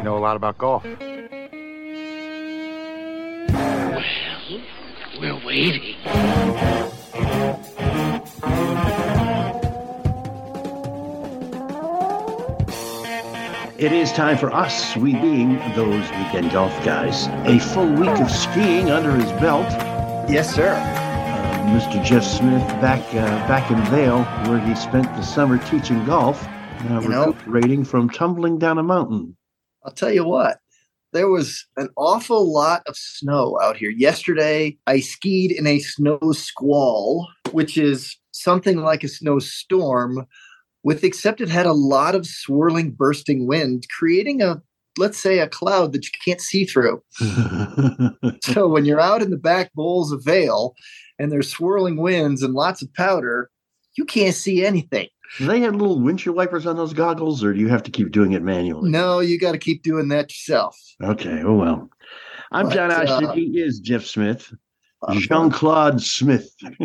You know a lot about golf. Well, we're waiting. It is time for us, we being those weekend golf guys. A full week of skiing under his belt. Yes, sir. Uh, Mr. Jeff Smith back uh, back in Vail, where he spent the summer teaching golf, uh, You know- recuperating from tumbling down a mountain. I'll tell you what. There was an awful lot of snow out here. Yesterday, I skied in a snow squall, which is something like a snowstorm, with except it had a lot of swirling, bursting wind, creating a let's say a cloud that you can't see through. So when you're out in the back bowls of Vail and there's swirling winds and lots of powder, you can't see anything. Do they have little windshield wipers on those goggles, or do you have to keep doing it manually? No, you got to keep doing that yourself. Okay, oh well. I'm But, John Ashton. uh, he is Jeff Smith. Jean Claude Smith.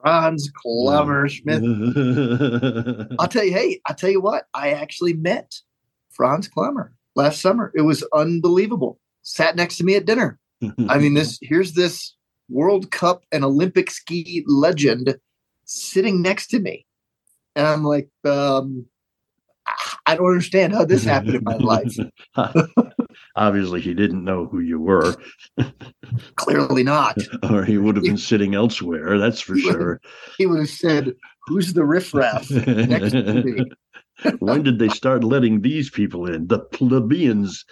Franz Clever Schmidt. I I'll tell you, hey, I'll tell you what, I actually met Franz Klammer last summer. It was unbelievable. Sat next to me at dinner. I mean, this here's this World Cup and Olympic ski legend sitting next to me. And I'm like, um, I don't understand how this happened in my life. Obviously, he didn't know who you were, Clearly not. or he would have been sitting elsewhere. That's for sure. He would have said, Who's the riffraff next to me? when did they start letting these people in? The plebeians.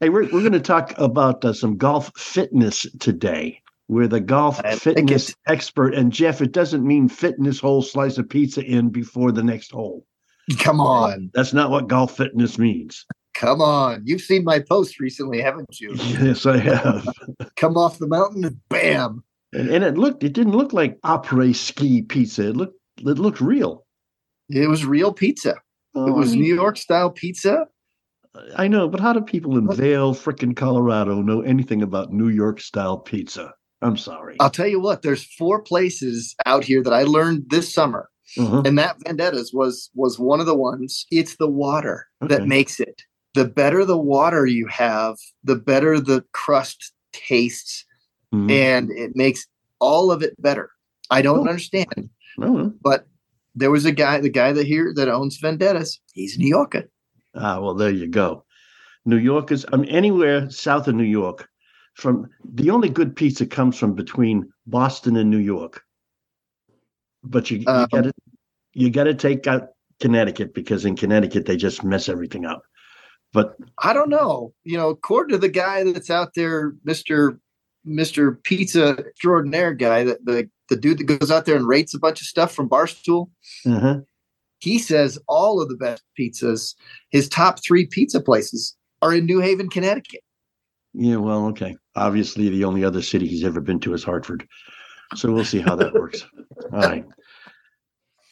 Hey, we're, we're going to talk about uh, some golf fitness today. We're the golf I fitness expert. And Jeff, it doesn't mean fitness whole slice of pizza in before the next hole. Come on. That's not what golf fitness means. Come on. You've seen my post recently, haven't you? Yes, I have. Come off the mountain and bam. and, and it looked, it didn't look like après ski pizza. It looked, it looked real. It was real pizza. Oh, It I was mean, New York style pizza. I know, but how do people in Vail, frickin' Colorado, know anything about New York style pizza? I'm sorry. I'll tell you what, there's four places out here that I learned this summer. Uh-huh. And that Vendettas was was one of the ones. It's the water Okay. that makes it. The better the water you have, the better the crust tastes, Mhm. and it makes all of it better. I don't Oh. understand, Oh, but there was a guy, the guy that here that owns Vendettas, he's New Yorker. Ah, well, there you go. New York is, I mean, anywhere south of New York, from the only good pizza comes from between Boston and New York. But you, you Um, got to you got to take out Connecticut because in Connecticut they just mess everything up. But I don't know. You know, according to the guy that's out there, Mister Mister Pizza Extraordinaire guy, that the the dude that goes out there and rates a bunch of stuff from Barstool, uh-huh. He says all of the best pizzas, his top three pizza places are in New Haven, Connecticut. yeah, well, okay. Obviously, the only other city he's ever been to is Hartford. So we'll see how that works. All right.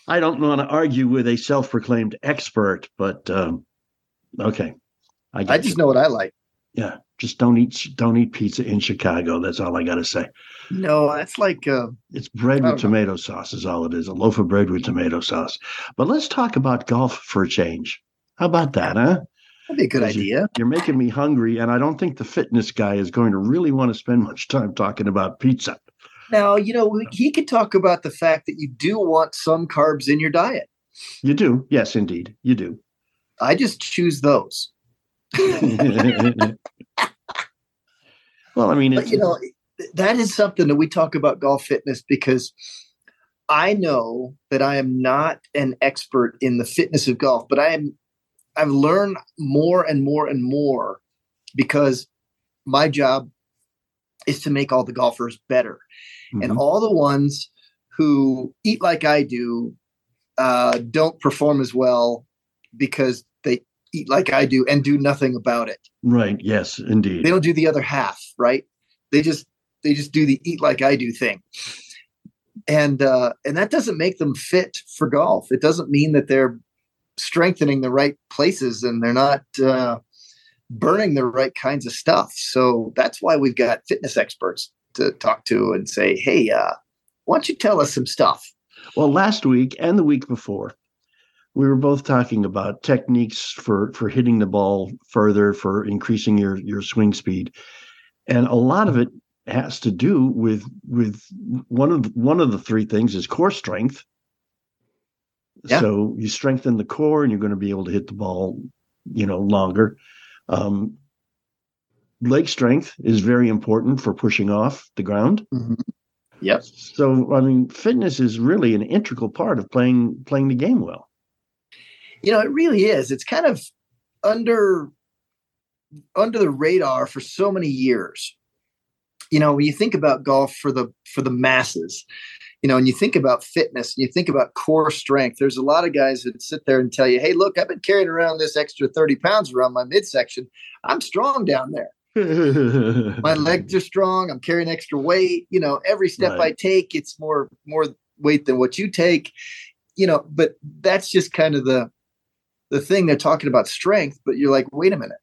I don't want to argue with a self-proclaimed expert, but um, okay. I get just you. know what I like. yeah. Just don't eat don't eat pizza in Chicago. That's all I got to say. No, that's like uh, It's bread with know. tomato sauce is all it is. A loaf of bread with tomato sauce. But let's talk about golf for a change. How about that, huh? that'd be a good idea. You're making me hungry, and I don't think the fitness guy is going to really want to spend much time talking about pizza. Now, you know, he could talk about the fact that you do want some carbs in your diet. You do, yes, indeed, you do. I just choose those. well, I mean, But you know, that is something that we talk about golf fitness because I know that I am not an expert in the fitness of golf, but I am I've learned more and more and more because my job is to make all the golfers better. And Mhm. all the ones who eat like I do uh, don't perform as well because eat like I do and do nothing about it. Right, yes, indeed. they don't do the other half right? They just they just do the eat like i do thing. And uh and that doesn't make them fit for golf. It doesn't mean that they're strengthening the right places and they're not uh burning the right kinds of stuff. So that's why we've got fitness experts to talk to and say hey uh why don't you tell us some stuff? Well, last week and the week before, we were both talking about techniques for for hitting the ball further, for increasing your your swing speed, and a lot of it has to do with with one of one of the three things is core strength. Yeah. So you strengthen the core, and you're going to be able to hit the ball, you know, longer. Um, leg strength is very important for pushing off the ground. Yep. So I mean, fitness is really an integral part of playing playing the game well. You know, it really is. It's kind of under under the radar for so many years. You know, when you think about golf for the for the masses, you know, and you think about fitness, and you think about core strength, there's a lot of guys that sit there and tell you, "Hey, look, I've been carrying around this extra 30 pounds around my midsection. I'm strong down there. my legs are strong i'm carrying extra weight you know every step Right. i take it's more more weight than what you take you know but that's just kind of the the thing they're talking about strength but you're like wait a minute.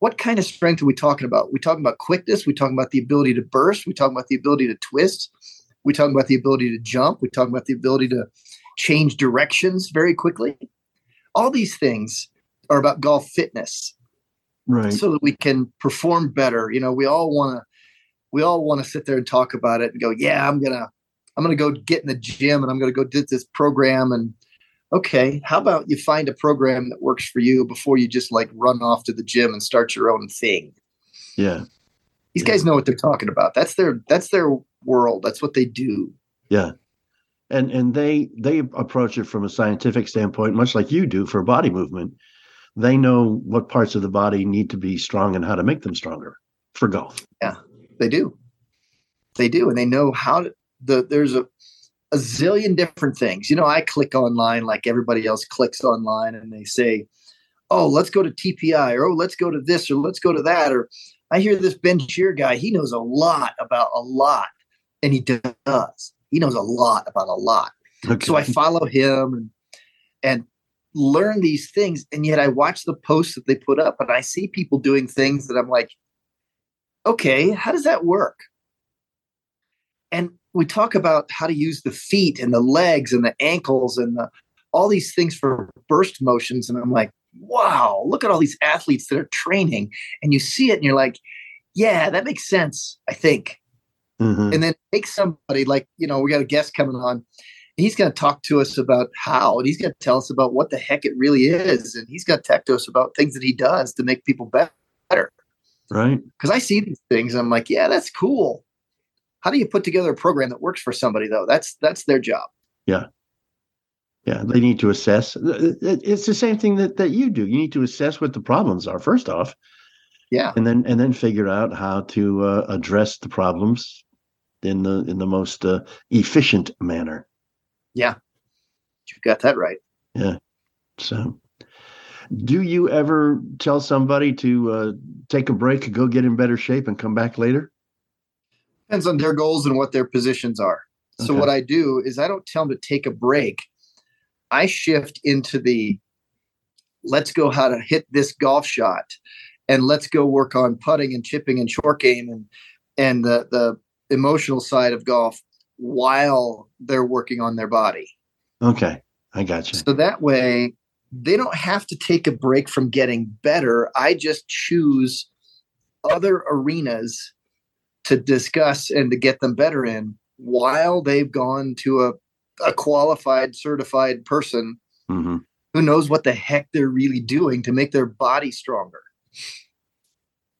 What kind of strength are we talking about? We talking about quickness? We talking about the ability to burst? We talking about the ability to twist? We talking about the ability to jump? We talking about the ability to change directions very quickly? All these things are about golf fitness. Right. so that we can perform better. You know, we all want to we all want to sit there and talk about it and go, yeah, I'm gonna I'm gonna go get in the gym and I'm gonna go do this program and okay, how about you find a program that works for you before you just like run off to the gym and start your own thing. yeah. These Yeah. guys know what they're talking about. That's their that's their world. That's what they do. Yeah. And and they they approach it from a scientific standpoint, much like you do for body movement. They know what parts of the body need to be strong and how to make them stronger for golf. Yeah, they do. They do, and they know how to. The there's a a zillion different things. You know, I click online like everybody else clicks online, and they say, "Oh, let's go to TPI," or "Oh, let's go to this," or "Let's go to that." Or I hear this Ben Shear guy. He knows a lot about a lot, and he does. He knows a lot about a lot. Okay. So I follow him and and learn these things, and yet I watch the posts that they put up, and I see people doing things that I'm like, okay, how does that work? And we talk about how to use the feet and the legs and the ankles and the, all these things for burst motions, and I'm like, wow, look at all these athletes that are training, and you see it, and you're like, yeah, that makes sense. I think Mhm. and then take somebody like you know we got a guest coming on he's going to talk to us about how and he's going to tell us about what the heck it really is and he's going to talk to us about things that he does to make people better Right. because i see these things and i'm like yeah that's cool how do you put together a program that works for somebody though that's that's their job Yeah. Yeah, they need to assess. It- it- It's the same thing that, that you do. You need to assess what the problems are first off, yeah and then and then figure out how to uh, address the problems in the in the most uh, efficient manner. Yeah. you got that right Yeah. So, do you ever tell somebody to uh, take a break, go get in better shape, and come back later? Depends on their goals and what their positions are. So Okay. what I do is I don't tell them to take a break. I shift into the let's go how to hit this golf shot and let's go work on putting and chipping and short game and and the the emotional side of golf while they're working on their body. Okay, I got you. So that way they don't have to take a break from getting better. I just choose other arenas to discuss and to get them better in while they've gone to a, a qualified, certified person hmm who knows what the heck they're really doing to make their body stronger.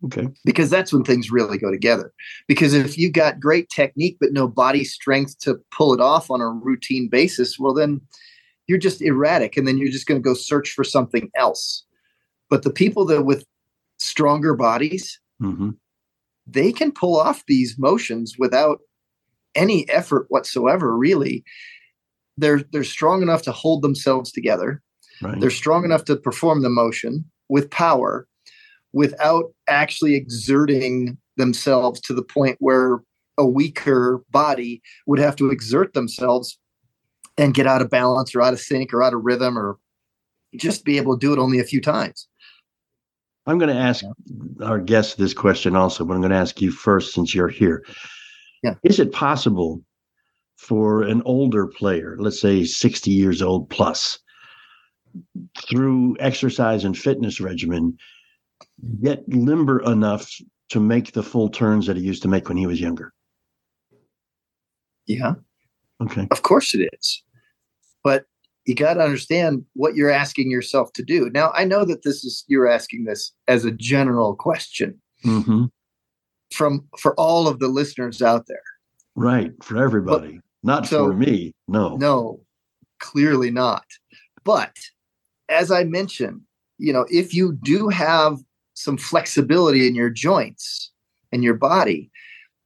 Okay, Because that's when things really go together. Because if you've got great technique but no body strength to pull it off on a routine basis, well, then you're just erratic and then you're just going to go search for something else. But the people that with stronger bodies, hmm they can pull off these motions without any effort whatsoever, really. They're they're strong enough to hold themselves together. right. They're strong enough to perform the motion with power without actually exerting themselves to the point where a weaker body would have to exert themselves and get out of balance or out of sync or out of rhythm or just be able to do it only a few times. I'm going to ask our guest this question also, but I'm going to ask you first since you're here. Yeah. Is it possible for an older player, let's say 60 years old plus, through exercise and fitness regimen, get limber enough to make the full turns that he used to make when he was younger? Yeah, Okay. of course it is. But you got to understand what you're asking yourself to do. Now, I know that this is you're asking this as a general question hmm from for all of the listeners out there. Right. For everybody, not so- for me. No. No, clearly not. But as I mentioned, you know, if you do have some flexibility in your joints and your body,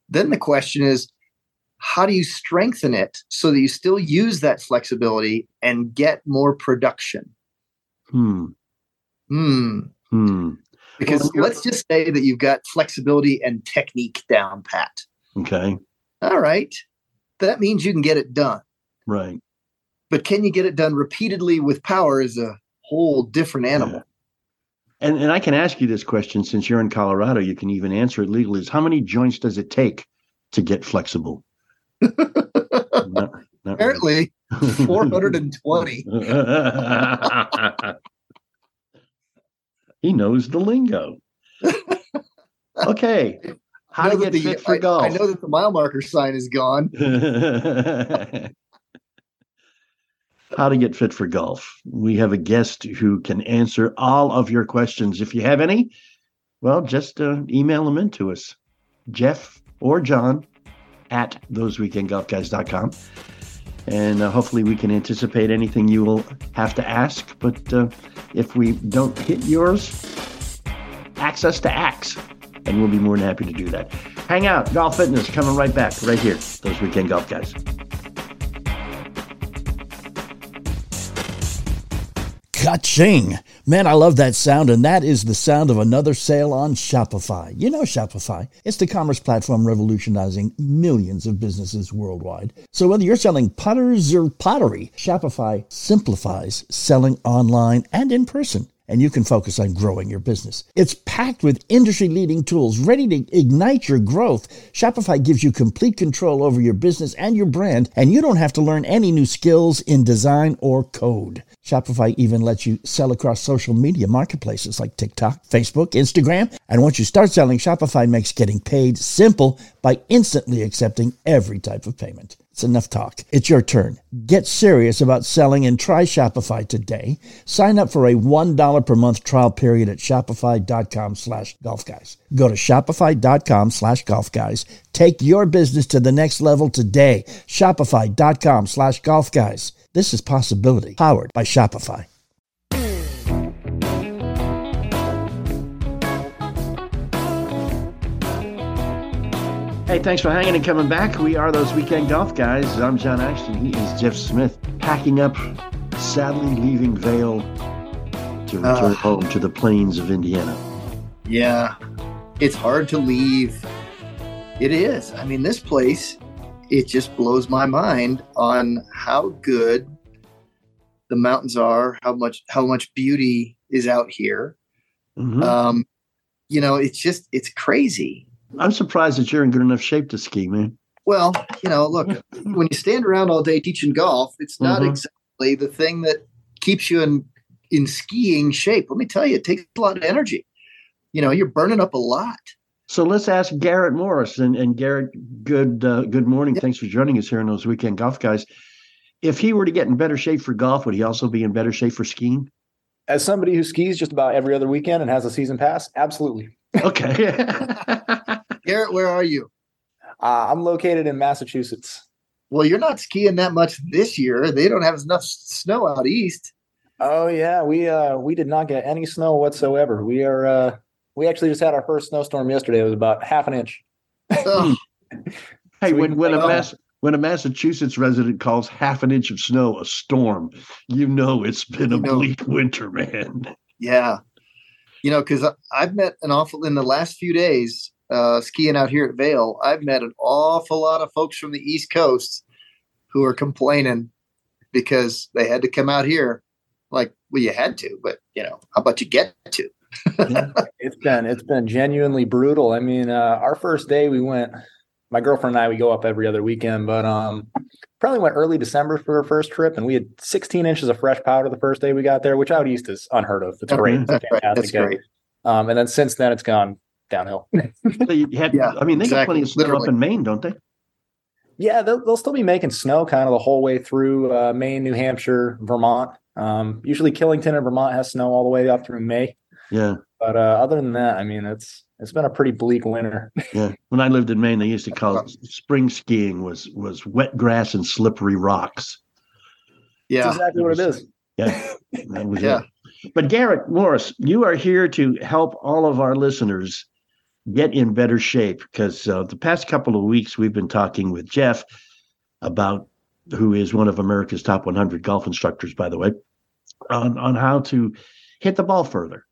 then the question is how do you strengthen it so that you still use that flexibility and get more production? Hmm. Hmm. Hmm. Because Well, let's just say that you've got flexibility and technique down pat. Okay. All right. That means you can get it done. Right. But can you get it done repeatedly with power is a whole different animal. And and I can ask you this question since you're in Colorado, you can even answer it legally. Is how many joints does it take to get flexible? Not- not really. Apparently, 420. he knows the lingo. Okay. How to get the- fit for I- golf. I know that the mile marker sign is gone. How to get fit for golf. We have a guest who can answer all of your questions. If you have any, well, just uh, email them in to us, Jeff or John at thoseweekendgolfguys.com. And uh, hopefully we can anticipate anything you will have to ask. But uh, if we don't hit yours, access to axe. And we'll be more than happy to do that. Hang out, Golf Fitness, coming right back, right here. Those Weekend Golf Guys. Ka-ching! Man, I love that sound, and that is the sound of another sale on Shopify. You know Shopify. It's the commerce platform revolutionizing millions of businesses worldwide. So whether you're selling putters or pottery, Shopify simplifies selling online and in person. And you can focus on growing your business. It's packed with industry leading tools ready to ignite your growth. Shopify gives you complete control over your business and your brand, and you don't have to learn any new skills in design or code. Shopify even lets you sell across social media marketplaces like TikTok, Facebook, Instagram. And once you start selling, Shopify makes getting paid simple by instantly accepting every type of payment. It's enough talk. It's your turn. Get serious about selling and try Shopify today. Sign up for a $1 per month trial period at shopify.com slash golf guys. Go to shopify.com slash golf guys. Take your business to the next level today. Shopify.com slash golf guys. This is possibility powered by Shopify. Hey, thanks for hanging and coming back. We are those weekend golf guys. I'm John Ashton. He is Jeff Smith, packing up, sadly leaving Vail to return Ah. home to the plains of Indiana. Yeah, it's hard to leave. It is. I mean, this place, it just blows my mind on how good the mountains are, how much how much beauty is out here. Mhm. Um, you know, it's just it's crazy. I'm surprised that you're in good enough shape to ski, man. Well, you know, look, when you stand around all day teaching golf, it's not Mhm. exactly the thing that keeps you in in skiing shape. Let me tell you, it takes a lot of energy. You know, you're burning up a lot. So let's ask Garrett Morris. And, and Garrett, good uh, good morning. Yeah. Thanks for joining us here on those weekend golf guys. If he were to get in better shape for golf, would he also be in better shape for skiing? As somebody who skis just about every other weekend and has a season pass, absolutely. Okay. Garrett, where are you? Uh, I'm located in Massachusetts. Well, you're not skiing that much this year. They don't have enough snow out east. Oh yeah, we uh we did not get any snow whatsoever. We are uh we actually just had our first snowstorm yesterday. It was about half an inch. Ugh, hey, So when, when a play Mass, when a Massachusetts resident calls half an inch of snow a storm, you know it's been a You know. bleak winter, man. yeah, you know, because I've met an awful in the last few days uh, skiing out here at Vail. I've met an awful lot of folks from the East Coast who are complaining because they had to come out here. Like, well, you had to, but you know, how about you get to? It's been it's been genuinely brutal. I mean, uh, our first day we went. My girlfriend and I we go up every other weekend, but um, probably went early December for our first trip, and we had 16 inches of fresh powder the first day we got there, which out east is unheard of. It's great. It's Right, fantastic That's great. Um, and then since then, it's gone downhill. So you had, Yeah, I mean, they got plenty of snow up in Maine, don't they? yeah, they'll, they'll still be making snow kind of the whole way through uh, Maine, New Hampshire, Vermont. Um, usually, Killington and Vermont has snow all the way up through May. Yeah, But uh, other than that, I mean, it's it's been a pretty bleak winter. yeah. When I lived in Maine, they used to call it spring skiing was was wet grass and slippery rocks. Yeah. That's exactly what it is. Yeah, that was Yeah. it. But Garrett Morris, you are here to help all of our listeners get in better shape because uh, the past couple of weeks we've been talking with Jeff about who is one of America's top 100 golf instructors, by the way, on on how to hit the ball further.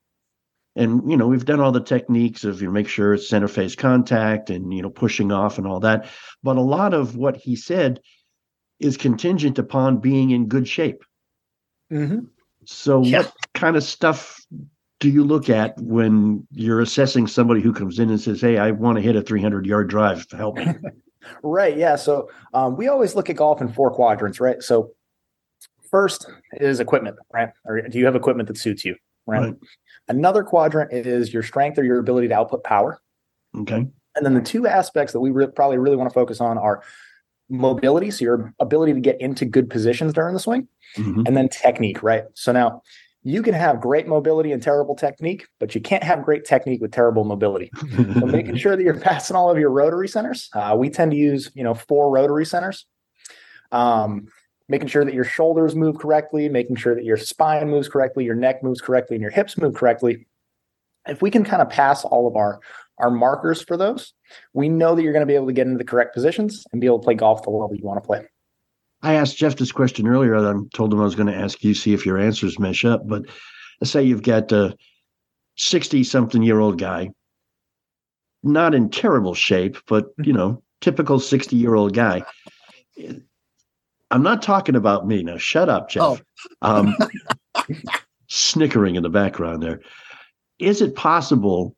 And you know we've done all the techniques of you know, make sure it's center face contact and you know pushing off and all that, but a lot of what he said is contingent upon being in good shape. Mm-hmm. So, Yeah. what kind of stuff do you look at when you're assessing somebody who comes in and says, "Hey, I want to hit a 300 yard drive. Help me." Right. Yeah. So um, we always look at golf in four quadrants, right? So first is equipment, right? Or do you have equipment that suits you, right? Right. Another quadrant is your strength or your ability to output power. Okay. And then the two aspects that we re- probably really want to focus on are mobility, so your ability to get into good positions during the swing, Mhm. and then technique, right? So now you can have great mobility and terrible technique, but you can't have great technique with terrible mobility. So making sure that you're passing all of your rotary centers. Uh, we tend to use, you know, four rotary centers. Um, making sure that your shoulders move correctly, making sure that your spine moves correctly, your neck moves correctly, and your hips move correctly. If we can kind of pass all of our our markers for those, we know that you're going to be able to get into the correct positions and be able to play golf the level you want to play. I asked Jeff this question earlier. I told him I was going to ask you, see if your answers mesh up. But let's say you've got a 60 something year old guy, not in terrible shape, but, you know, typical 60 year old guy. I'm not talking about me now. Shut up, Jeff. Um, snickering in the background there. Is it possible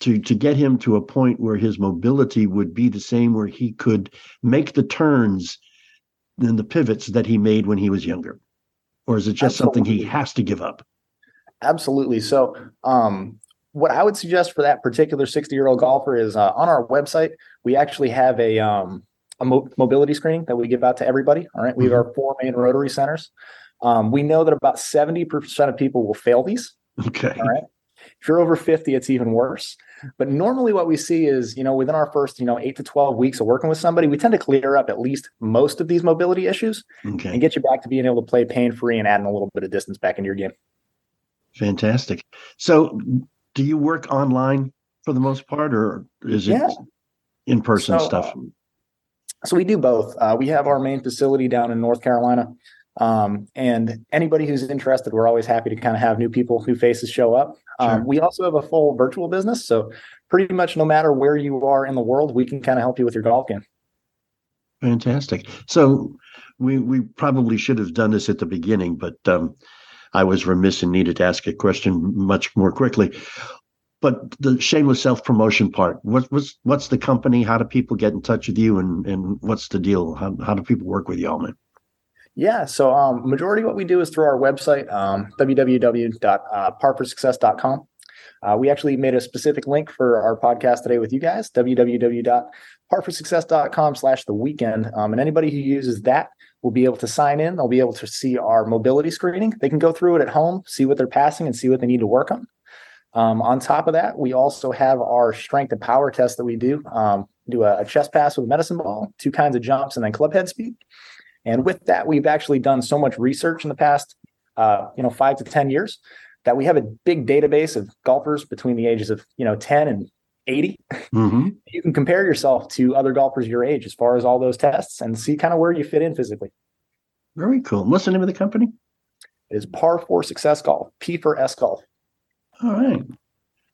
to to get him to a point where his mobility would be the same, where he could make the turns and the pivots that he made when he was younger, or is it just something he has to give up? Absolutely. So, um, what I would suggest for that particular 60 year old golfer is uh, on our website, we actually have a, um, a mo- mobility screening that we give out to everybody. All right. We have our four main rotary centers. Um, we know that about 70% of people will fail these. Okay. All right. If you're over 50, it's even worse. But normally what we see is, you know, within our first, you know, eight to 12 weeks of working with somebody, we tend to clear up at least most of these mobility issues Okay. and get you back to being able to play pain free and adding a little bit of distance back into your game. Fantastic. So, do you work online for the most part, or is it in person So, stuff? um, so we do both. Uh, we have our main facility down in North Carolina. Um, and anybody who's interested, we're always happy to kind of have new people, new faces show up. Um, Sure. we also have a full virtual business. So pretty much no matter where you are in the world, we can kind of help you with your golf game. Fantastic. So we we probably should have done this at the beginning, but um, I was remiss and needed to ask a question much more quickly. But the shameless self promotion part. What what's what's the company? How do people get in touch with you? And and what's the deal? How how do people work with y'all, man? Yeah. So um, majority of what we do is through our website, um, www.par4success.com. Uh, we actually made a specific link for our podcast today with you guys, www.par4success.com slash the weekend. Um, and anybody who uses that will be able to sign in. They'll be able to see our mobility screening. They can go through it at home, see what they're passing and see what they need to work on. Um, on top of that, we also have our strength and power test that we do. Um, do a, a chest pass with a medicine ball, two kinds of jumps, and then club head speed. And with that, we've actually done so much research in the past, uh, you know, five to ten years, that we have a big database of golfers between the ages of you know ten and eighty. Mm-hmm. You can compare yourself to other golfers your age as far as all those tests and see kind of where you fit in physically. Very cool. What's the name of the company? It is Par for Success Golf, P for S Golf. All right.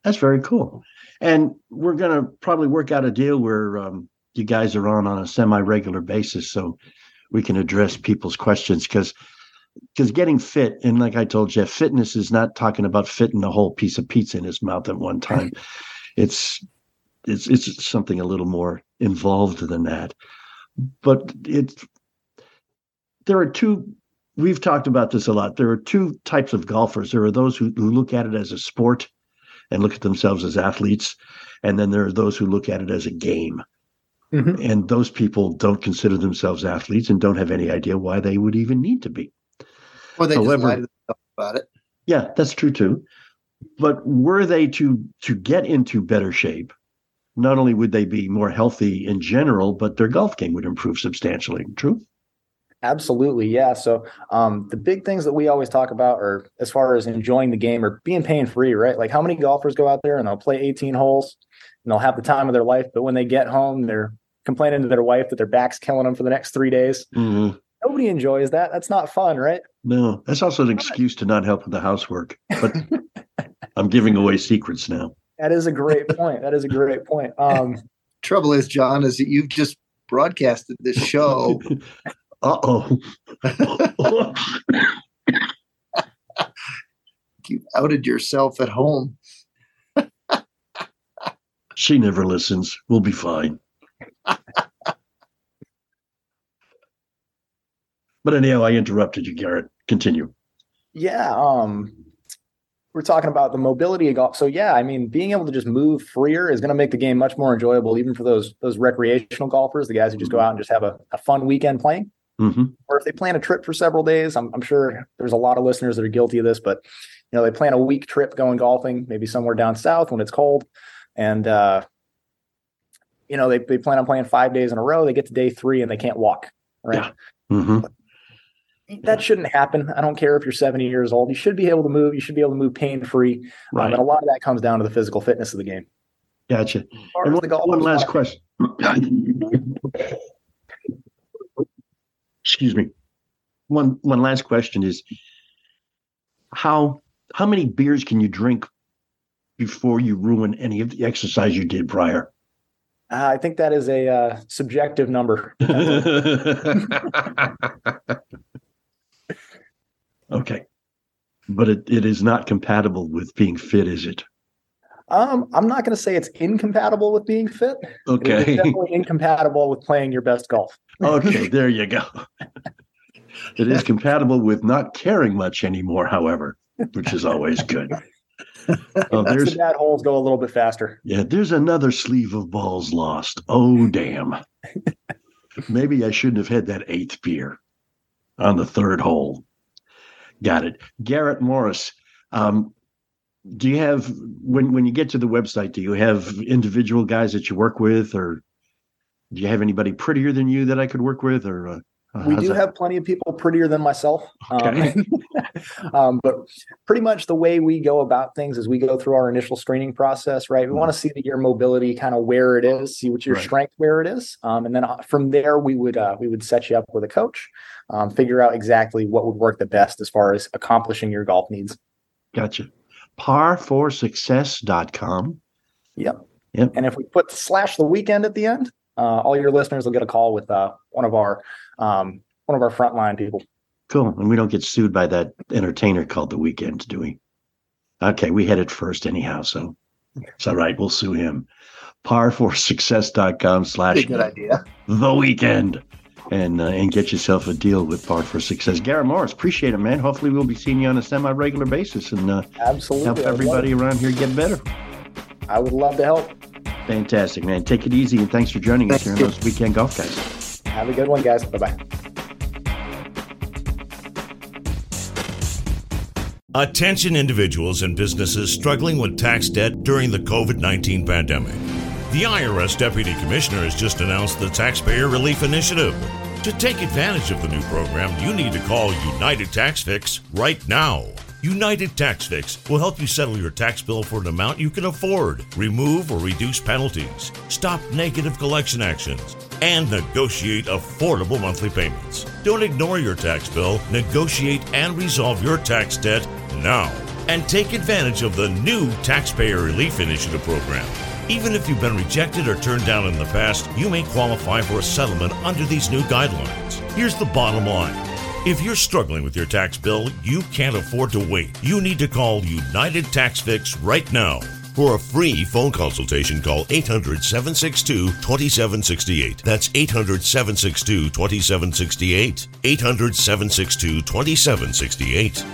That's very cool. And we're going to probably work out a deal where um, you guys are on on a semi-regular basis so we can address people's questions because because getting fit and like I told Jeff, fitness is not talking about fitting a whole piece of pizza in his mouth at one time. it's it's it's something a little more involved than that. But it's there are two. We've talked about this a lot. There are two types of golfers. There are those who, who look at it as a sport and look at themselves as athletes, and then there are those who look at it as a game. Mhm. And those people don't consider themselves athletes and don't have any idea why they would even need to be. Or they However- just lie to themselves about it. Yeah, that's true too. But were they to to get into better shape, not only would they be more healthy in general, but their golf game would improve substantially. True. Absolutely, yeah. So um, the big things that we always talk about are as far as enjoying the game or being pain free, right? Like how many golfers go out there and they'll play 18 holes and they'll have the time of their life, but when they get home, they're complaining to their wife that their back's killing them for the next three days. Mhm. Nobody enjoys that. That's not fun, right? No, that's also an excuse to not help with the housework. But I'm giving away secrets now. That is a great point. That is a great point. Um, Trouble is, John, is that you've just broadcasted this show. Uh oh. you outed yourself at home. she never listens. We'll be fine. But anyhow, I interrupted you, Garrett. Continue. yeah. Um, we're talking about the mobility of golf. So yeah, I mean, being able to just move freer is going to make the game much more enjoyable, even for those those recreational golfers, the guys who just go out and just have a, a fun weekend playing. hmm or if they plan a trip for several days, I'm, I'm sure there's a lot of listeners that are guilty of this, but you know, they plan a week trip going golfing, maybe somewhere down south when it's cold. And, uh, you know, they, they plan on playing five days in a row. They get to day three and they can't walk. Right. hmm That shouldn't happen. I don't care if you're 70 years old. You should be able to move. You should be able to move pain free. Right. and a lot of that comes down to the physical fitness of the game. Gotcha. As And as one, one last question. Excuse me. One one last question is how how many beers can you drink before you ruin any of the exercise you did prior? Uh, I think that is a uh, subjective number. okay. But it, it is not compatible with being fit, is it? Um, I'm not going to say it's incompatible with being fit. Okay. definitely incompatible with playing your best golf. okay, there you go. It is compatible with not caring much anymore, however, which is always good. That's there's the bad holes go a little bit faster. yeah, there's another sleeve of balls lost. Oh damn. Maybe I shouldn't have had that eighth beer on the third hole. Got it. Garrett Morris. Um, do you have when when you get to the website, do you have individual guys that you work with or do you have anybody prettier than you that I could work with or uh, We do that? have plenty of people prettier than myself. Okay. Um, um, but pretty much the way we go about things is we go through our initial screening process, right? We want to see that your mobility kind of where it is, see what your Right. strength where it is, um, and then uh, from there we would uh, we would set you up with a coach, um, figure out exactly what would work the best as far as accomplishing your golf needs. Gotcha. Par4success.com. Yep. Yep. And if we put slash the weekend at the end, uh, all your listeners will get a call with uh, one of our um, one of our frontline people. Cool. And we don't get sued by that entertainer called The Weeknd, do we? Okay, we had it first anyhow, so it's all right. We'll sue him. Par4success.com slash good idea. The Weekend. And, uh, and get yourself a deal with Par for Success. Garrett Morris, appreciate it, man. Hopefully, we'll be seeing you on a semi regular basis and uh, Absolutely. help I would love- everybody around here get better. I would love to help. Fantastic, man. Take it easy and thanks for joining us Thank here on you. those weekend golf guys. Have a good one, guys. Bye bye. Attention individuals and businesses struggling with tax debt during the COVID 19 pandemic. The IRS Deputy Commissioner has just announced the Taxpayer Relief Initiative. To take advantage of the new program, you need to call United Tax Fix right now. United Tax Fix will help you settle your tax bill for an amount you can afford, remove or reduce penalties, stop negative collection actions, and negotiate affordable monthly payments. Don't ignore your tax bill, negotiate and resolve your tax debt now. And take advantage of the new Taxpayer Relief Initiative program. Even if you've been rejected or turned down in the past, you may qualify for a settlement under these new guidelines. Here's the bottom line. If you're struggling with your tax bill, you can't afford to wait. You need to call United Tax Fix right now. For a free phone consultation, call 800 762 2768. That's 800 762 2768. 800 762 2768.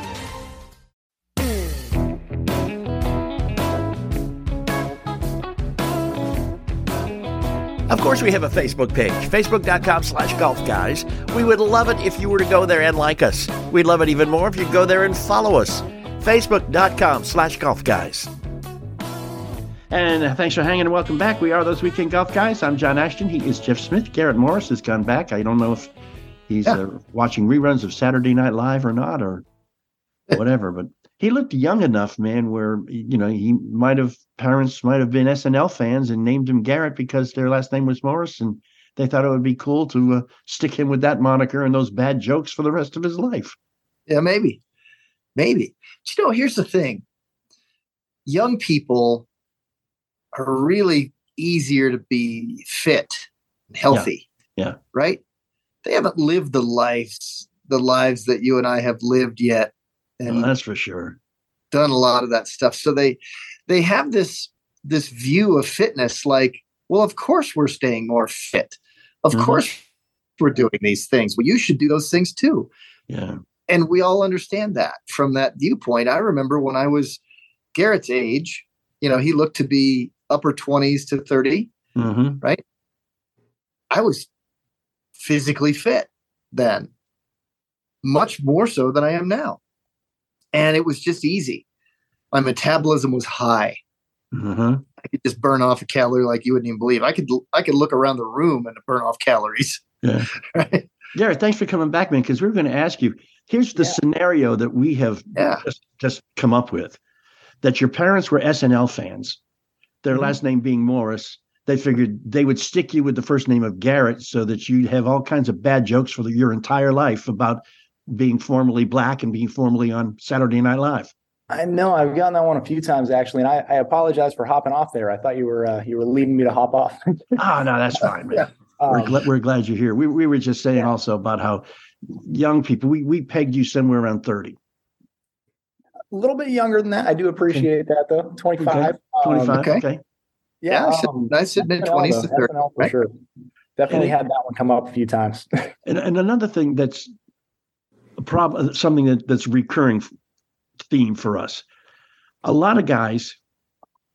Of course, we have a Facebook page, facebook.com slash golf guys. We would love it if you were to go there and like us. We'd love it even more if you'd go there and follow us, facebook.com slash golf guys. And uh, thanks for hanging and welcome back. We are those weekend golf guys. I'm John Ashton. He is Jeff Smith. Garrett Morris has gone back. I don't know if he's Yeah. uh, watching reruns of Saturday Night Live or not, or whatever. but he looked young enough, man, where you know he might have parents might have been SNL fans and named him Garrett because their last name was Morris, and they thought it would be cool to uh, stick him with that moniker and those bad jokes for the rest of his life. Yeah, maybe. Maybe. But, you know, here's the thing young people are really easier to be fit and healthy. Yeah. Right? They haven't lived the lives the lives that you and I have lived yet and Well, that's for sure. done a lot of that stuff. So they they have this this view of fitness like, well, of course we're staying more fit. Of Mhm. course we're doing these things. Well, you should do those things too Yeah. and we all understand that from that viewpoint. I remember when I was Garrett's age, you know, he looked to be upper 20s to 30. hmm I was physically fit then, much more so than I am now. And it was just easy. My metabolism was high. hmm I could just burn off a calorie like you wouldn't even believe. I could I could look around the room and burn off calories. Yeah. Right? Garrett, thanks for coming back, man, because we are going to ask you. Here's the Yeah. scenario that we have Yeah. just, just come up with that your parents were SNL fans, their Mhm. last name being Morris. They figured they would stick you with the first name of Garrett so that you'd have all kinds of bad jokes for the, your entire life about being formerly black and being formerly on Saturday Night Live. I know I've gotten that one a few times actually, and I, I apologize for hopping off there. I thought you were uh, you were leading me to hop off. Ah, no, that's fine, man. Yeah. We're, Um, gla- we're glad you're here. We, we were just saying Yeah. also about how young people, we, we pegged you somewhere around 30. a little bit younger than that. I do appreciate that though. Twenty five. 25. okay. okay. Yeah, I said, um, I said mid 20s to 30. Right? sure. Definitely And had that one come up a few times. And, and another thing that's a problem, something that, that's a recurring theme for us. A lot of guys,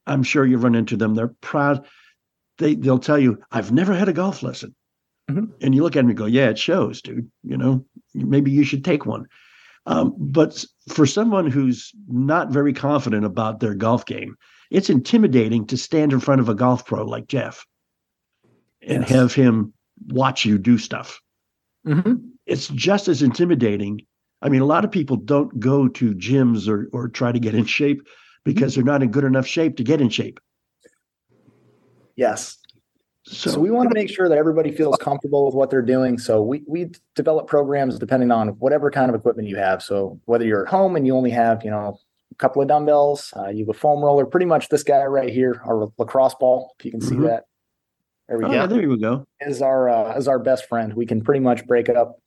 I'm sure you run into them. They're proud. They they'll tell you, "I've never had a golf lesson," Mhm. and you look at them and go, "Yeah, it shows, dude. You know, maybe you should take one." Um, but for someone who's not very confident about their golf game, it's intimidating to stand in front of a golf pro like Jeff and Yes. have him watch you do stuff Mhm. It's just as intimidating. I mean, a lot of people don't go to gyms or or try to get in shape because they're not in good enough shape to get in shape. Yes. So, So, we want to make sure that everybody feels comfortable with what they're doing. So we we develop programs depending on whatever kind of equipment you have. So whether you're at home and you only have you know a couple of dumbbells, uh, you have a foam roller, pretty much this guy right here, our lacrosse ball, if you can see Mhm. that. There we oh, go. yeah, there we go. Is our uh, is our best friend. We can pretty much break it up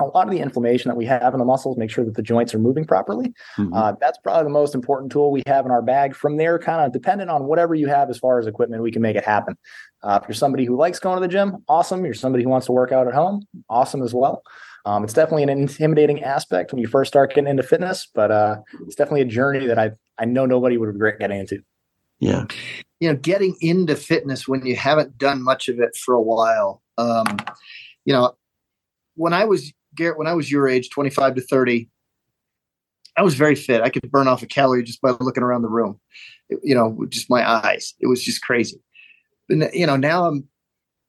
a lot of the inflammation that we have in the muscles, make sure that the joints are moving properly. Mhm. Uh, that's probably the most important tool we have in our bag. From there, kind of dependent on whatever you have as far as equipment, we can make it happen. Uh, if you're somebody who likes going to the gym, awesome. You're somebody who wants to work out at home, awesome as well. Um, it's definitely an intimidating aspect when you first start getting into fitness, but uh, it's definitely a journey that I I know nobody would regret getting into. yeah, you know getting into fitness when you haven't done much of it for a while um you know when i was garrett when i was your age 25 to 30 i was very fit. I could burn off a calorie just by looking around the room It- you know just my eyes. It was just crazy. But you know now i'm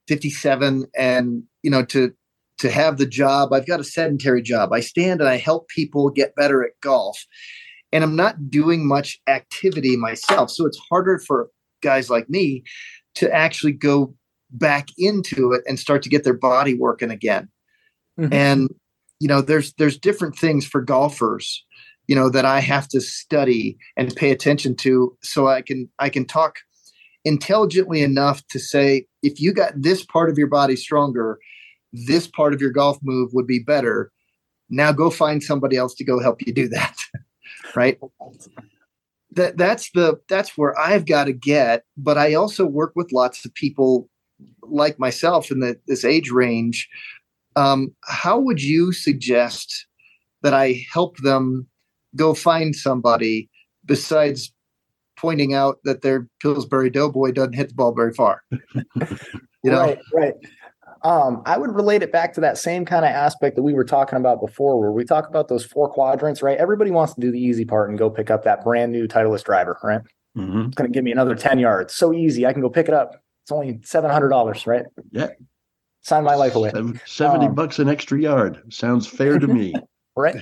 57 and you know to to have the job i've got a sedentary job. I stand and i help people get better at golf and i'm not doing much activity myself. So it's harder for guys like me to actually go back into it and start to get their body working again. Mhm. And you know, there's there's different things for golfers, you know, that I have to study and pay attention to so I can I can talk intelligently enough to say if you got this part of your body stronger, this part of your golf move would be better. Now go find somebody else to go help you do that. right? that that's the that's where I've got to get. But I also work with lots of people like myself in the, this age range. Um, how would you suggest that I help them go find somebody besides pointing out that their Pillsbury Doughboy doesn't hit the ball very far? you know, Right, right. Um, I would relate it back to that same kind of aspect that we were talking about before, where we talk about those four quadrants, right? Everybody wants to do the easy part and go pick up that brand new Titleist driver, right? Mhm. It's going to give me another 10 yards. So easy. I can go pick it up. It's only $700, right? Yeah. Sign my life away. Seven- 70 Um, bucks an extra yard. Sounds fair to me. right?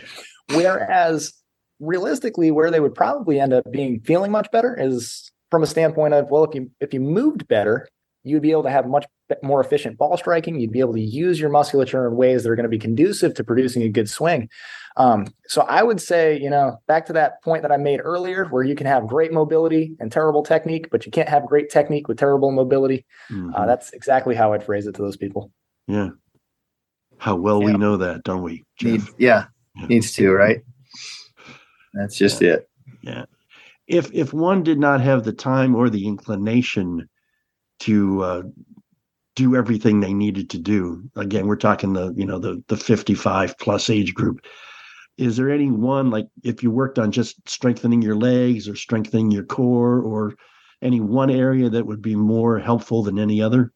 Whereas realistically, where they would probably end up being feeling much better is from a standpoint of well, if you if you moved better, you'd be able to have much more efficient ball striking. You'd be able to use your musculature in ways that are going to be conducive to producing a good swing. Um, so I would say, you know, back to that point that I made earlier, where you can have great mobility and terrible technique, but you can't have great technique with terrible mobility. Uh, Mhm. that's exactly how I'd phrase it to those people. yeah. How well we know that, don't we? need, yeah, Yeah. needs to right. That's just it. Yeah. If if one did not have the time or the inclination to uh, do everything they needed to do again we're talking the you know the the 55 plus age group is there any one like if you worked on just strengthening your legs or strengthening your core or any one area that would be more helpful than any other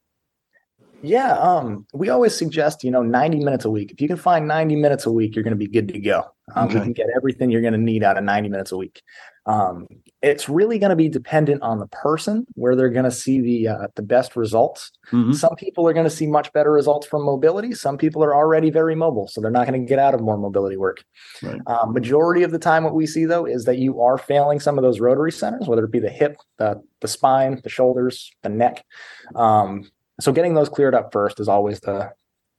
Yeah, um, we always suggest, you know, 90 minutes a week. If you can find 90 minutes a week, you're going to be good to go. Um, We can get everything you're going to need out of 90 minutes a week. Um, it's really going to be dependent on the person where they're going to see the uh, the best results. Mhm. Some people are going to see much better results from mobility. Some people are already very mobile, so they're not going to get out of more mobility work. Right. Um, majority of the time, what we see though is that you are failing some of those rotary centers, whether it be the hip, the the spine, the shoulders, the neck. Um, so getting those cleared up first is always the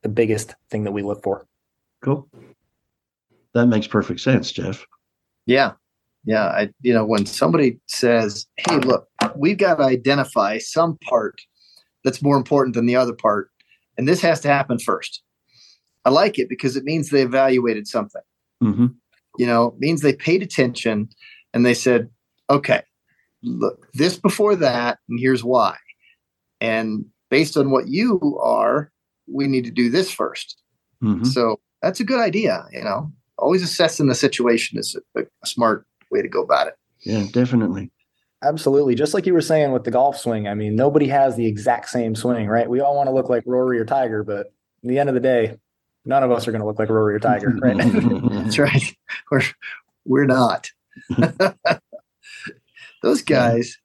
the biggest thing that we look for. cool that makes perfect sense jeff Yeah. Yeah. I, you know, when somebody says, Hey, look, we've got to identify some part that's more important than the other part, and this has to happen first. I like it because it means they evaluated something. hmm You know, it means they paid attention and they said, okay, look, this before that, and here's why. And based on what you are, we need to do this first. hmm So that's a good idea. You know, always assessing the situation is a, a smart way to go about it. yeah definitely Absolutely. Just like you were saying with the golf swing, I mean, nobody has the exact same swing, right? We all want to look like Rory or Tiger, but at the end of the day, none of us are going to look like Rory or Tiger, right? That's right. We're we're not. Those guys,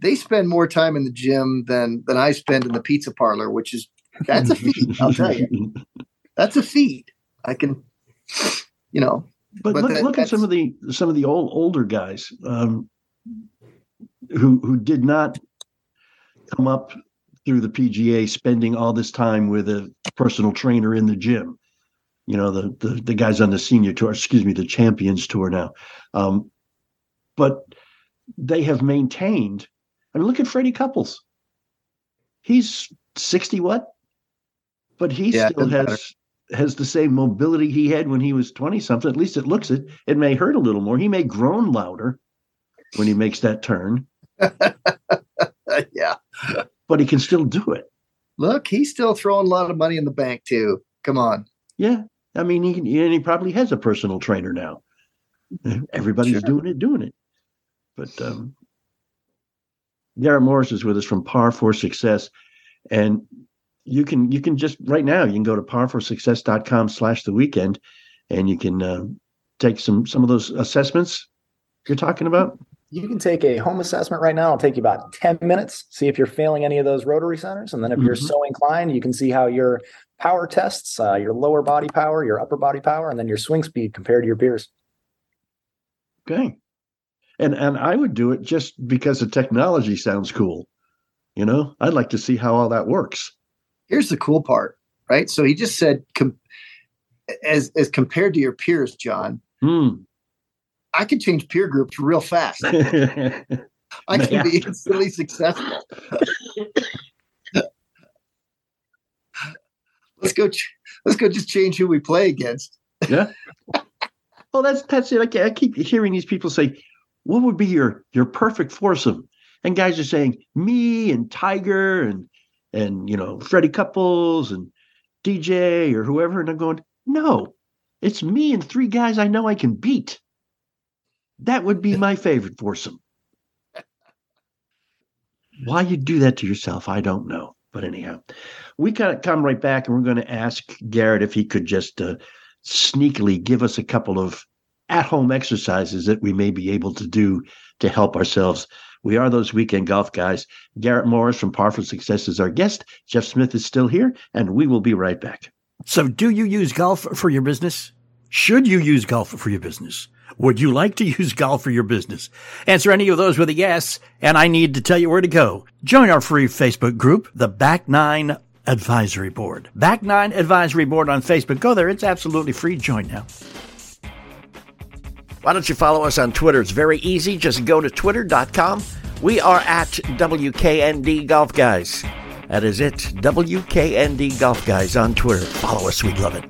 they spend more time in the gym than than I spend in the pizza parlor, which is that's a feat. I'll tell you, that's a feat. I can, you know, But, But look, that- look at some of the some of the old older guys um, who who did not come up through the PGA, spending all this time with a personal trainer in the gym. You know the the, the guys on the senior tour, excuse me, the Champions Tour now. Um, but they have maintained. I mean, look at Freddie Couples. He's sixty what? But he Yeah, still has has the same mobility he had when he was 20 something. At least it looks it. It may hurt a little more. He may groan louder when he makes that turn, yeah. but he can still do it. Look, he's still throwing a lot of money in the bank too. Come on. Yeah. I mean, he, and he probably has a personal trainer now. Everybody's Sure. doing it, doing it. But um, Garrett Morris is with us from Par4Success. And you can you can just right now you can go to par4success.com slash the weekend and you can uh, take some some of those assessments you're talking about. You can take a home assessment right now. It'll take you about 10 minutes, see if you're failing any of those rotary centers. And then if you're Mhm. so inclined, you can see how your power tests, uh, your lower body power, your upper body power, and then your swing speed compared to your peers. Okay. And and I would do it just because the technology sounds cool. You know, I'd like to see how all that works. Here's the cool part, right? So he just said, com- as as compared to your peers, John, Hmm. I can change peer groups real fast. I can be instantly successful. let's go. Ch- let's go. Just change who we play against. yeah. Well, that's that's it. I, I keep hearing these people say, what would be your your perfect foursome? And guys are saying me and Tiger and and you know Freddie Couples and DJ or whoever, and I'm going, no, it's me and three guys I know I can beat. That would be my favorite foursome. Why you do that to yourself, I don't know. But anyhow, we kind of come right back and we're going to ask Garrett if he could just uh, sneakily give us a couple of at home exercises that we may be able to do to help ourselves. We are those weekend golf guys. Garrett Morris from Par4Success is our guest. Jeff Smith is still here, and we will be right back. So, do you use golf for your business? Should you use golf for your business? Would you like to use golf for your business? Answer any of those with a yes, and I need to tell you where to go. Join our free Facebook group, the Back Nine Advisory Board. Back Nine Advisory Board on Facebook. Go there. It's absolutely free. Join now. Why don't you follow us on Twitter? It's very easy. Just go to twitter.com. We are at WKND Golf Guys. That is it. WKND Golf Guys on Twitter. Follow us. We'd love it.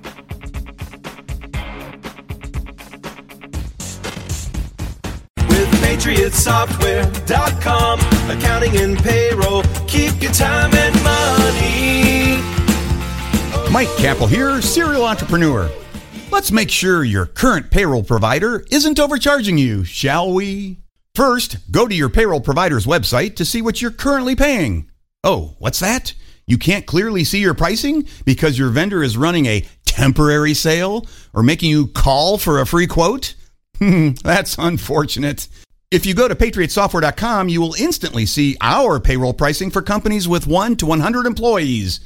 With patriotsoftware.com, accounting and payroll, keep your time and money. Mike Kappel here, serial entrepreneur. Let's make sure your current payroll provider isn't overcharging you, shall we? First, go to your payroll provider's website to see what you're currently paying. Oh, what's that? You can't clearly see your pricing because your vendor is running a temporary sale or making you call for a free quote? Hmm, that's unfortunate. If you go to patriotsoftware.com, you will instantly see our payroll pricing for companies with 1 to 100 employees.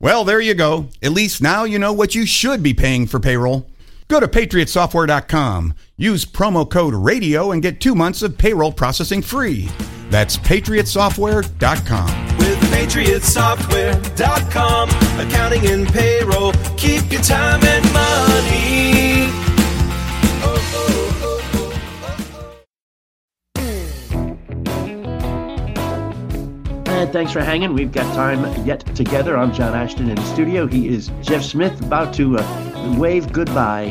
Well, there you go. At least now you know what you should be paying for payroll. Go to patriotsoftware.com, use promo code RADIO, and get two months of payroll processing free. That's patriotsoftware.com. With patriotsoftware.com, accounting and payroll, keep your time and money. And thanks for hanging. We've got time yet together. I'm John Ashton in the studio. He is Jeff Smith, about to uh, wave goodbye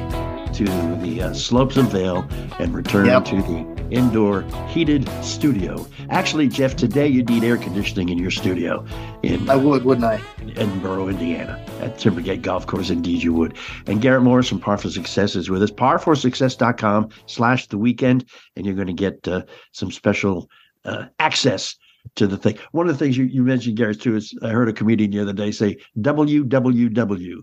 to the uh, slopes of Vail and return Yep. to the indoor heated studio. Actually, Jeff, today you need air conditioning in your studio in I would, wouldn't I? Edinburgh, Indiana, at Timbergate Golf Course. Indeed, you would. And Garrett Morris from Par4Success is with us. Par4success.com slash the weekend, and you're going to get uh, some special uh, access to the thing. One of the things you, you mentioned, Garrett, too, is I heard a comedian the other day say WWW,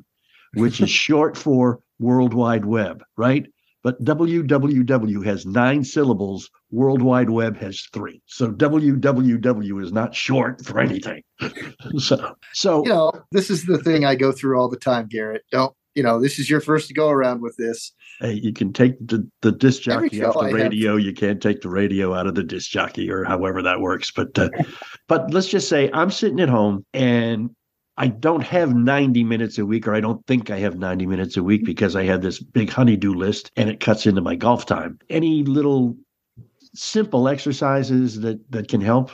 which is short for World Wide Web, right? But WWW has nine syllables. World Wide Web has three. So WWW is not short for anything. so, so You know, this is the thing I go through all the time, Garrett. Don't you know? This is your first go around with this. Hey, you can take the, the disc jockey off the I have- radio. You can't take the radio out of the disc jockey, or however that works. But uh, but let's just say I'm sitting at home and I don't have 90 minutes a week, or I don't think I have 90 minutes a week because I have this big honeydew list and it cuts into my golf time. Any little simple exercises that that can help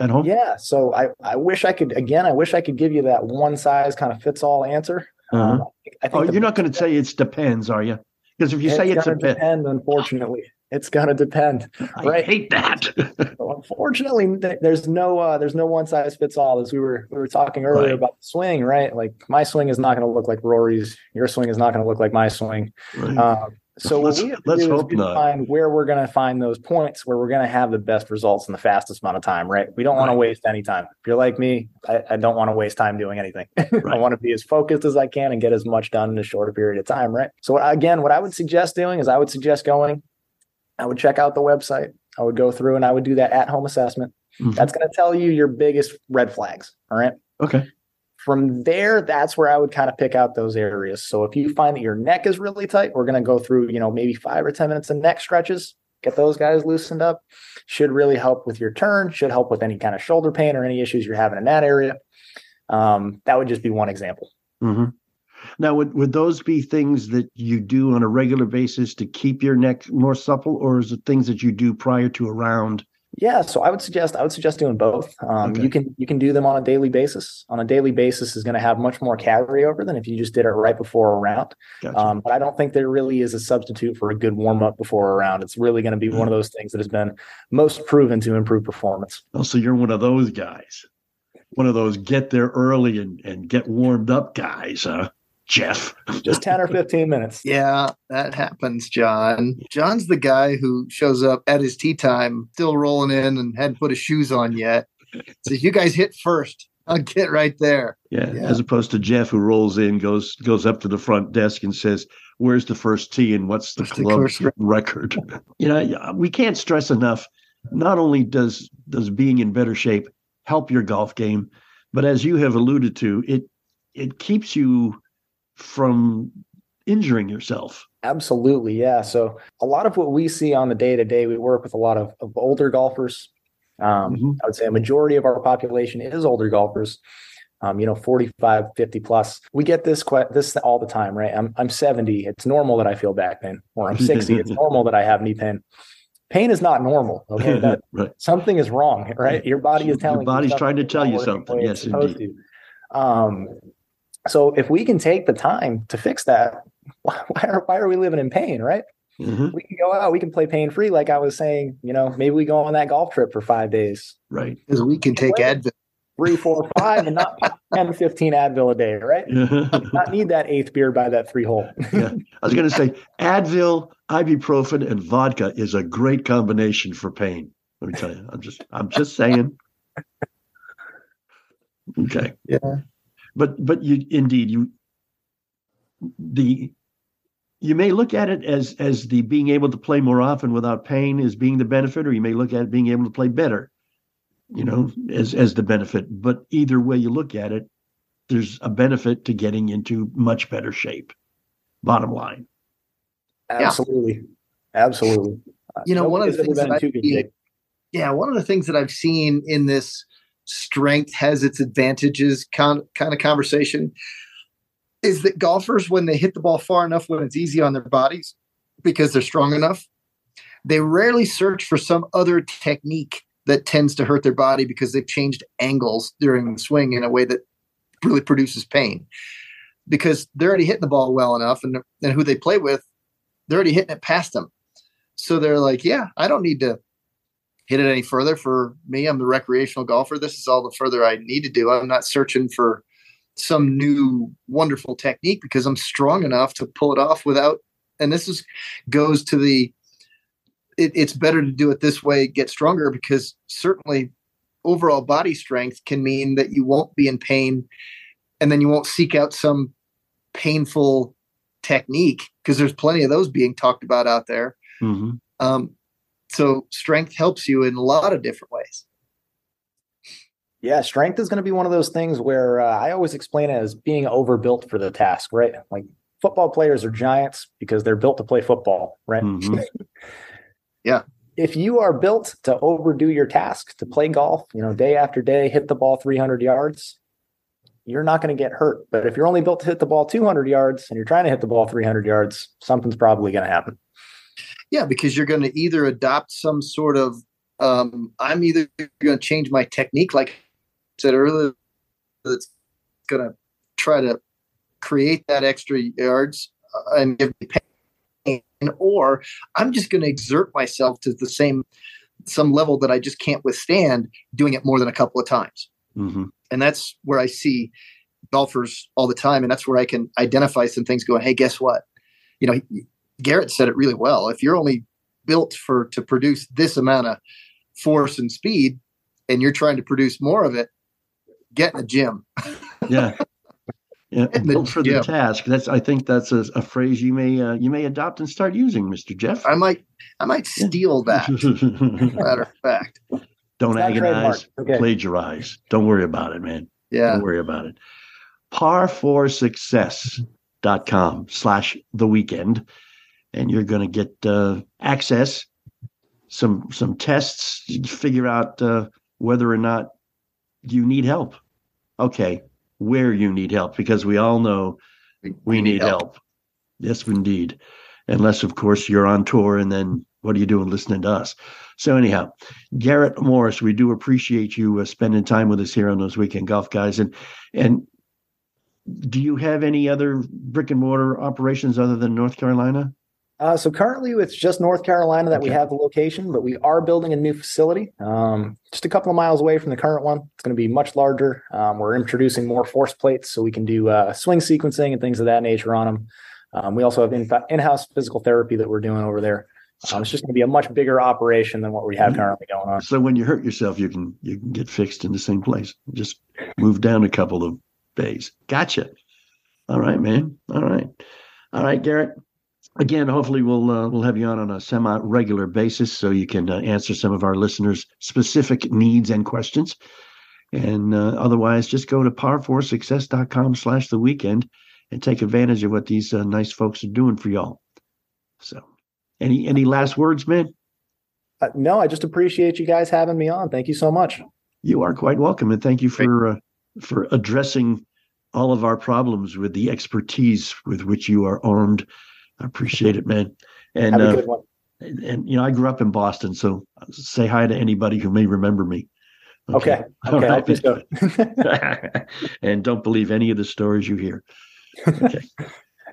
at home? Yeah. So I, I wish I could, again, I wish I could give you that one size kind of fits all answer. Uh-huh. Um, I think Oh, you're not going to say it depends, are you? Because if you say it's a gonna bit, depend, unfortunately, it's gonna depend. I right. hate that. So unfortunately, there's no uh, there's no one size fits all. As we were we were talking earlier Right. about the swing, right? Like my swing is not going to look like Rory's. Your swing is not going to look like my swing. Right. Um, so Let's- what we have to let's do is hope we not. find where we're going to find those points where we're going to have the best results in the fastest amount of time, right? We don't want to waste any time. If you're like me, I, I don't want to waste time doing anything. I want to be as focused as I can and get as much done in a shorter period of time, right? So again, what I would suggest doing is I would suggest going. I would check out the website. I would go through and I would do that at home assessment. Mhm. That's going to tell you your biggest red flags. All right. Okay. From there, that's where I would kind of pick out those areas. So if you find that your neck is really tight, we're going to go through, you know, maybe five or 10 minutes of neck stretches, get those guys loosened up. Should really help with your turn, should help with any kind of shoulder pain or any issues you're having in that area. Um, that would just be one example. hmm Now, would, would those be things that you do on a regular basis to keep your neck more supple, or is it things that you do prior to a round Yeah, so I would suggest I would suggest doing both. Um, Okay. You can you can do them on a daily basis. On a daily basis is going to have much more carryover than if you just did it right before a round. Gotcha. Um, but I don't think there really is a substitute for a good warm up before a round. It's really going to be one of those things that has been most proven to improve performance. Oh, so you're one of those guys, one of those get there early and, and get warmed up guys, huh, Jeff? Just ten or fifteen minutes. Yeah, that happens, John. John's the guy who shows up at his tee time, still rolling in and hadn't put his shoes on yet. So you guys hit first. I'll get right there. Yeah, Yeah. as opposed to Jeff who rolls in, goes goes up to the front desk and says, "Where's the first tee and what's the What's club course record?" record?" you know, we can't stress enough. Not only does does being in better shape help your golf game, but as you have alluded to, it it keeps you from injuring yourself. Absolutely, yeah. So a lot of what we see on the day to day, we work with a lot of, of older golfers. Um, Mhm. I would say a majority of our population is older golfers. Um, you know, 45, 50 plus. We get this que- this all the time, right? I'm I'm 70. It's normal that I feel back pain, or I'm 60. it's normal that I have knee pain. Pain is not normal. Okay, that, right. something is wrong, right? Your body is telling. you body's trying to tell you something. Yes, indeed. Um, so if we can take the time to fix that, why are why are we living in pain, right? Mhm. we can go out, we can play pain free, like I was saying. You know, maybe we go on that golf trip for five days, Right. Because we can take Advil. three, four, five, and not 10, 15 Advil a day, right? Not need that eighth beer by that three hole. yeah. I was going to say Advil, ibuprofen, and vodka is a great combination for pain. Let me tell you. I'm just I'm just saying. Okay. Yeah. But but you indeed you the you may look at it as as the being able to play more often without pain as being the benefit, or you may look at it being able to play better, you know, as as the benefit. But either way you look at it, there's a benefit to getting into much better shape. Bottom line. Absolutely, absolutely. Uh, You know, one of the things that I too good, see- Jake. Yeah, one of the things that I've seen in this strength has its advantages kind kind of conversation is that golfers, when they hit the ball far enough when it's easy on their bodies because they're strong enough, they rarely search for some other technique that tends to hurt their body because they've changed angles during the swing in a way that really produces pain. Because they're already hitting the ball well enough, and, and who they play with, they're already hitting it past them. So they're like, yeah, I don't need to hit it any further for me. I'm the recreational golfer. This is all the further I need to do. I'm not searching for some new wonderful technique because I'm strong enough to pull it off without. And this is goes to the. It, it's better to do it this way, get stronger because certainly overall body strength can mean that you won't be in pain, and then you won't seek out some painful technique because there's plenty of those being talked about out there. hmm Um, so strength helps you in a lot of different ways. Yeah, strength is going to be one of those things where uh, I always explain it as being overbuilt for the task, right? Like football players are giants because they're built to play football, right? Mhm. Yeah. If you are built to overdo your task, to play golf, you know, day after day, hit the ball 300 yards, you're not going to get hurt. But if you're only built to hit the ball 200 yards and you're trying to hit the ball 300 yards, something's probably going to happen. Yeah, because you're going to either adopt some sort of um, I'm either going to change my technique, like I said earlier, that's going to try to create that extra yards uh, and give me pain, or I'm just going to exert myself to the same some level that I just can't withstand doing it more than a couple of times. hmm and that's where I see golfers all the time, and that's where I can identify some things. Going, hey, guess what? You know, Garrett said it really well. If you're only built for to produce this amount of force and speed, and you're trying to produce more of it, get in the gym. Yeah. Yeah, built for the yeah. task. That's I think that's a, a phrase you may uh, you may adopt and start using, Mister Jeff. I might, I might steal that. matter of fact, Don't It's agonize. Okay. plagiarize. Don't worry about it, man. yeah, Don't worry about it. Par4success.com slash the weekend. And you're going to get uh, access, some some tests, to figure out uh, whether or not you need help. Okay, where you need help, because we all know we need help. Yes, indeed. Unless, of course, you're on tour and then what are you doing listening to us? So anyhow, Garrett Morris, we do appreciate you uh, spending time with us here on those weekend golf guys. And and do you have any other brick and mortar operations other than North Carolina? Uh, so currently, it's just North Carolina that we have the location, but we are building a new facility, um, just a couple of miles away from the current one. It's going to be much larger. Um, we're introducing more force plates, so we can do uh, swing sequencing and things of that nature on them. Um, we also have in- in-house physical therapy that we're doing over there. Um, it's just going to be a much bigger operation than what we have currently going on. So when you hurt yourself, you can you can get fixed in the same place. Just move down a couple of bays. Gotcha. All right, man. All right, all right, Garrett. Again, hopefully we'll uh, we'll have you on on a semi regular basis so you can uh, answer some of our listeners' specific needs and questions. And uh, otherwise, just go to par4success.com slash the weekend and take advantage of what these uh, nice folks are doing for y'all. So, any any last words, man? Uh, no, I just appreciate you guys having me on. Thank you so much. You are quite welcome, and thank you for uh, for addressing all of our problems with the expertise with which you are armed. I appreciate it, man. And Have a uh, good one. and, and, you know, I grew up in Boston, so say hi to anybody who may remember me. Okay. All Okay. I'll do so. and don't believe any of the stories you hear. Okay.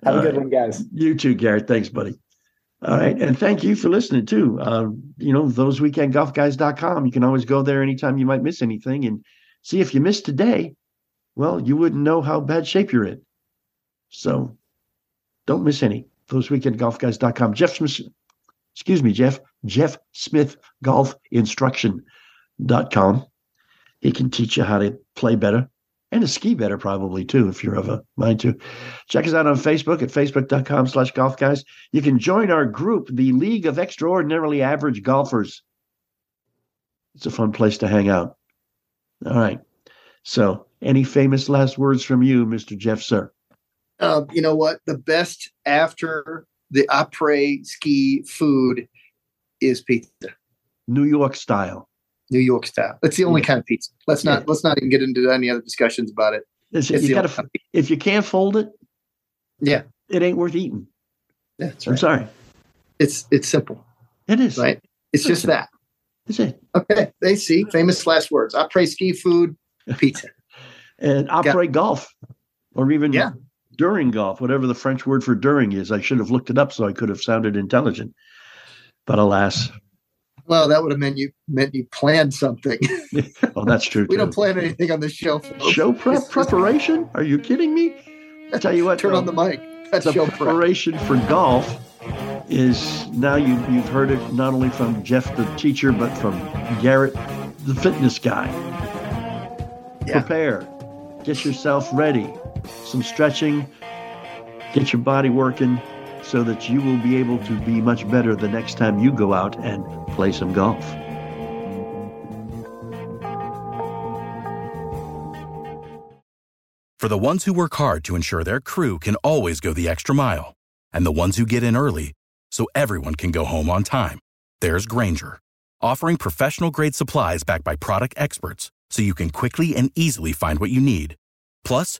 Have a good right. one, guys. You too, Garrett. Thanks, buddy. All right. And thank you for listening too. Uh, you know, those weekendgolfguys.com. You can always go there anytime you might miss anything and see if you missed today. Well, you wouldn't know how bad shape you're in. So don't miss any. Those. Jeff Smith, excuse me, Jeff, Jeff Smith Golf Instruction.com. He can teach you how to play better and to ski better, probably too, if you're of a mind to. Check us out on Facebook at facebook.com slash golf guys. You can join our group, the League of Extraordinarily Average Golfers. It's a fun place to hang out. All right. So, any famous last words from you, Mr. Jeff, sir? Um, you know what? The best after the après ski food is pizza, New York style. New York style. It's the only Yeah. kind of pizza. Let's not Yeah. let's not even get into any other discussions about it. It's- It's you gotta, if you can't fold it, Yeah, it ain't worth eating. yeah, that's I'm right. sorry. It's it's simple, It is. right? It's just that. That's it. Okay, they see famous last words. Après ski food, pizza. And I après golf, or even Yeah. During golf, whatever the French word for during is. I should have looked it up so I could have sounded intelligent. But alas, Well, that would have meant you meant you planned something. oh, that's true. we too. don't plan anything on this show. folks. show prep preparation. Are you kidding me? I tell you what, Turn on the mic. That's the show prep. preparation for golf is now you you've heard it not only from Jeff the teacher, but from Garrett the fitness guy. Yeah. Prepare, get yourself ready, some stretching, get your body working, so that you will be able to be much better the next time you go out and play some golf. For the ones who work hard to ensure their crew can always go the extra mile, and the ones who get in early so everyone can go home on time, there's Grainger, offering professional grade supplies backed by product experts so you can quickly and easily find what you need. Plus,